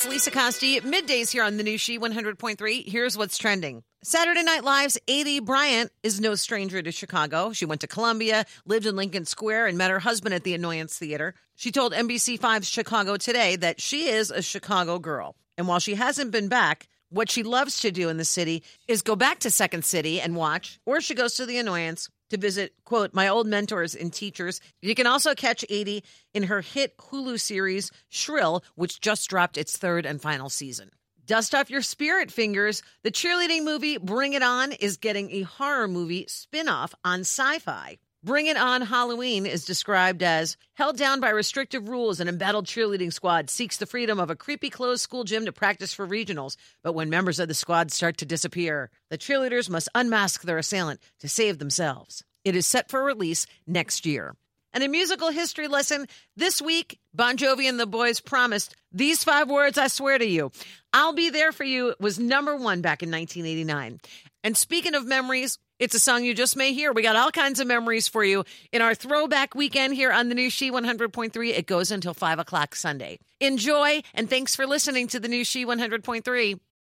it's Lisa Costi. Middays here on the new She 100.3. Here's what's trending. Saturday Night Live's Aidy Bryant is no stranger to Chicago. She went to Columbia, lived in Lincoln Square, and met her husband at the Annoyance Theater. She told NBC5's Chicago Today that she is a Chicago girl. And while she hasn't been back, what she loves to do in the city is go back to Second City and watch, or she goes to the Annoyance to visit, quote, my old mentors and teachers. You can also catch Aidy in her hit Hulu series Shrill, which just dropped its third and final season. Dust off your spirit fingers. The cheerleading movie Bring It On is getting a horror movie spin off on sci fi. Bring It On Halloween is described as held down by restrictive rules, an embattled cheerleading squad seeks the freedom of a creepy closed school gym to practice for regionals. But when members of the squad start to disappear, the cheerleaders must unmask their assailant to save themselves. It is set for release next year. And a musical history lesson this week, Bon Jovi and the boys promised these five words I swear to you. I'll be there for you was number one back in 1989. And speaking of memories, it's a song you just may hear. We got all kinds of memories for you in our throwback weekend here on the new She 100.3. It goes until 5 o'clock Sunday. Enjoy, and thanks for listening to the new She 100.3.